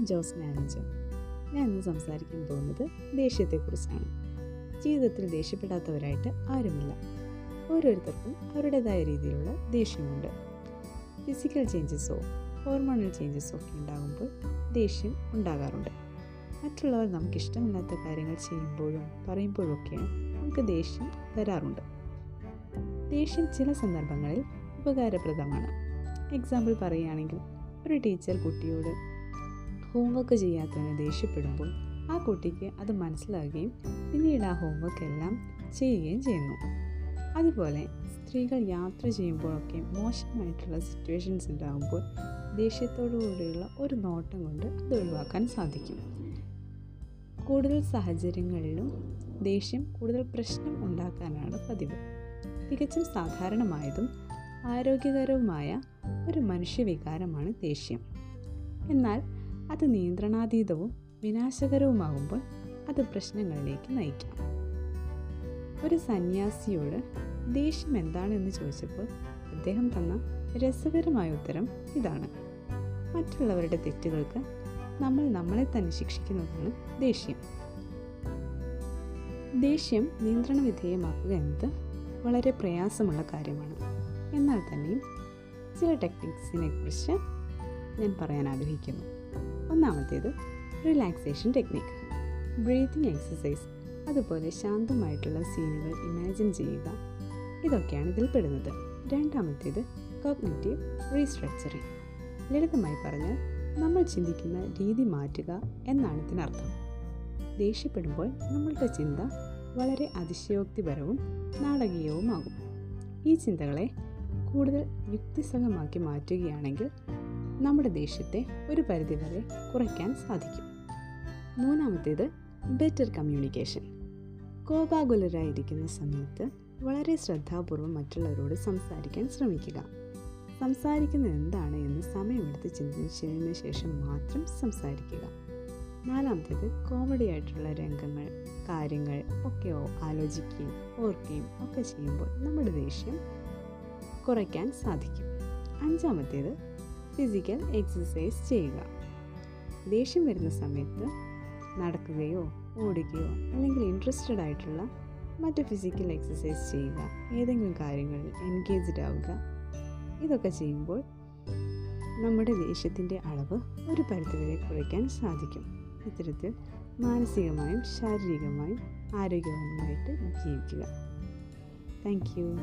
ഞാൻ ജോസ്ന ആനജോ ഞാൻ ഇന്ന് സംസാരിക്കാൻ പോകുന്നത് ദേഷ്യത്തെക്കുറിച്ചാണ്. ജീവിതത്തിൽ ദേഷ്യപ്പെടാത്തവരായിട്ട് ആരുമില്ല. ഓരോരുത്തർക്കും അവരുടേതായ രീതിയിലുള്ള ദേഷ്യമുണ്ട്. ഫിസിക്കൽ ചേഞ്ചസോ ഹോർമോണൽ ചേഞ്ചസോ ഒക്കെ ഉണ്ടാകുമ്പോൾ ദേഷ്യം ഉണ്ടാകാറുണ്ട്. മറ്റുള്ളവർ നമുക്ക് ഇഷ്ടമില്ലാത്ത കാര്യങ്ങൾ ചെയ്യുമ്പോഴും പറയുമ്പോഴൊക്കെ നമുക്ക് ദേഷ്യം വരാറുണ്ട്. ദേഷ്യം ചില സന്ദർഭങ്ങളിൽ ഉപകാരപ്രദമാണ്. എക്സാമ്പിൾ പറയുകയാണെങ്കിൽ ഒരു ടീച്ചർ കുട്ടിയോട് ഹോംവർക്ക് ചെയ്യാത്തതിന് ദേഷ്യപ്പെടുമ്പോൾ ആ കുട്ടിക്ക് അത് മനസ്സിലാകുകയും പിന്നീട് ആ ഹോംവർക്ക് എല്ലാം ചെയ്യുകയും ചെയ്യുന്നു. അതുപോലെ സ്ത്രീകൾ യാത്ര ചെയ്യുമ്പോഴൊക്കെ മോശമായിട്ടുള്ള സിറ്റുവേഷൻസ് ഉണ്ടാകുമ്പോൾ ദേഷ്യത്തോടുകൂടിയുള്ള ഒരു നോട്ടം കൊണ്ട് അത് ഒഴിവാക്കാൻ സാധിക്കും. കൂടുതൽ സാഹചര്യങ്ങളിലും ദേഷ്യം കൂടുതൽ പ്രശ്നം ഉണ്ടാക്കാനാണ് പതിവ്. തികച്ചും സാധാരണമായതും ആരോഗ്യകരവുമായ ഒരു മനുഷ്യവികാരമാണ് ദേഷ്യം. എന്നാൽ അത് നിയന്ത്രണാതീതവും വിനാശകരവുമാകുമ്പോൾ അത് പ്രശ്നങ്ങളിലേക്ക് നയിക്കാം. ഒരു സന്യാസിയോട് ദേഷ്യം എന്താണെന്ന് ചോദിച്ചപ്പോൾ അദ്ദേഹം തന്ന രസകരമായ ഉത്തരം ഇതാണ്. മറ്റുള്ളവരുടെ തെറ്റുകൾക്ക് നമ്മൾ നമ്മളെ തന്നെ ശിക്ഷിക്കുന്നതാണ് ദേഷ്യം. ദേഷ്യം നിയന്ത്രണ വിധേയമാക്കുക എന്നത് വളരെ പ്രയാസമുള്ള കാര്യമാണ്. എന്നാൽ തന്നെയും ചില ടെക്നിക്സിനെ കുറിച്ച് ഞാൻ പറയാൻ ആഗ്രഹിക്കുന്നു. ഒന്നാമത്തേത് റിലാക്സേഷൻ ടെക്നിക്ക് ബ്രീതിങ് എക്സസൈസ് അതുപോലെ ശാന്തമായിട്ടുള്ള സീനുകൾ ഇമാജിൻ ചെയ്യുക. ഇതൊക്കെയാണ് ഇതിൽ പെടുന്നത്. രണ്ടാമത്തേത് കോഗ്നേറ്റീവ് റീസ്ട്രക്ചറിങ് ലളിതമായി പറഞ്ഞാൽ നമ്മൾ ചിന്തിക്കുന്ന രീതി മാറ്റുക എന്നാണ് ഇതിനർത്ഥം. ദേഷ്യപ്പെടുമ്പോൾ നമ്മളുടെ ചിന്ത വളരെ അതിശയോക്തിപരവും നാടകീയവുമാകും. ഈ ചിന്തകളെ കൂടുതൽ യുക്തിസഹമാക്കി മാറ്റുകയാണെങ്കിൽ നമ്മുടെ ദേഷ്യത്തെ ഒരു പരിധിവരെ കുറയ്ക്കാൻ സാധിക്കും. മൂന്നാമത്തേത് ബെറ്റർ കമ്മ്യൂണിക്കേഷൻ കോപാകുലരായിരിക്കുന്ന സമയത്ത് വളരെ ശ്രദ്ധാപൂർവം മറ്റുള്ളവരോട് സംസാരിക്കാൻ ശ്രമിക്കുക. സംസാരിക്കുന്നത് എന്താണ് എന്ന് സമയമെടുത്ത് ചിന്തിച്ചതിന് ശേഷം മാത്രം സംസാരിക്കുക. നാലാമത്തേത് കോമഡി ആയിട്ടുള്ള രംഗങ്ങൾ കാര്യങ്ങൾ ഒക്കെ ആലോചിക്കുകയും ഓർക്കുകയും ഒക്കെ ചെയ്യുമ്പോൾ നമ്മുടെ ദേഷ്യം കുറയ്ക്കാൻ സാധിക്കും. അഞ്ചാമത്തേത് ഫിസിക്കൽ എക്സസൈസ് ചെയ്യുക. ദേഷ്യം വരുന്ന സമയത്ത് നടക്കുകയോ ഓടുകയോ അല്ലെങ്കിൽ ഇൻട്രസ്റ്റഡ് ആയിട്ടുള്ള മറ്റ് ഫിസിക്കൽ എക്സസൈസ് ചെയ്യുക. ഏതെങ്കിലും കാര്യങ്ങളിൽ എൻഗേജ്ഡ് ആവുക. ഇതൊക്കെ ചെയ്യുമ്പോൾ നമ്മുടെ ദേഷ്യത്തിന്റെ അളവ് ഒരു പരിധിവരെ കുറയ്ക്കാൻ സാധിക്കും. ഇത്തരത്തിൽ മാനസികമായും ശാരീരികമായും ആരോഗ്യവാനുമായിട്ട് ജീവിക്കുക. Thank you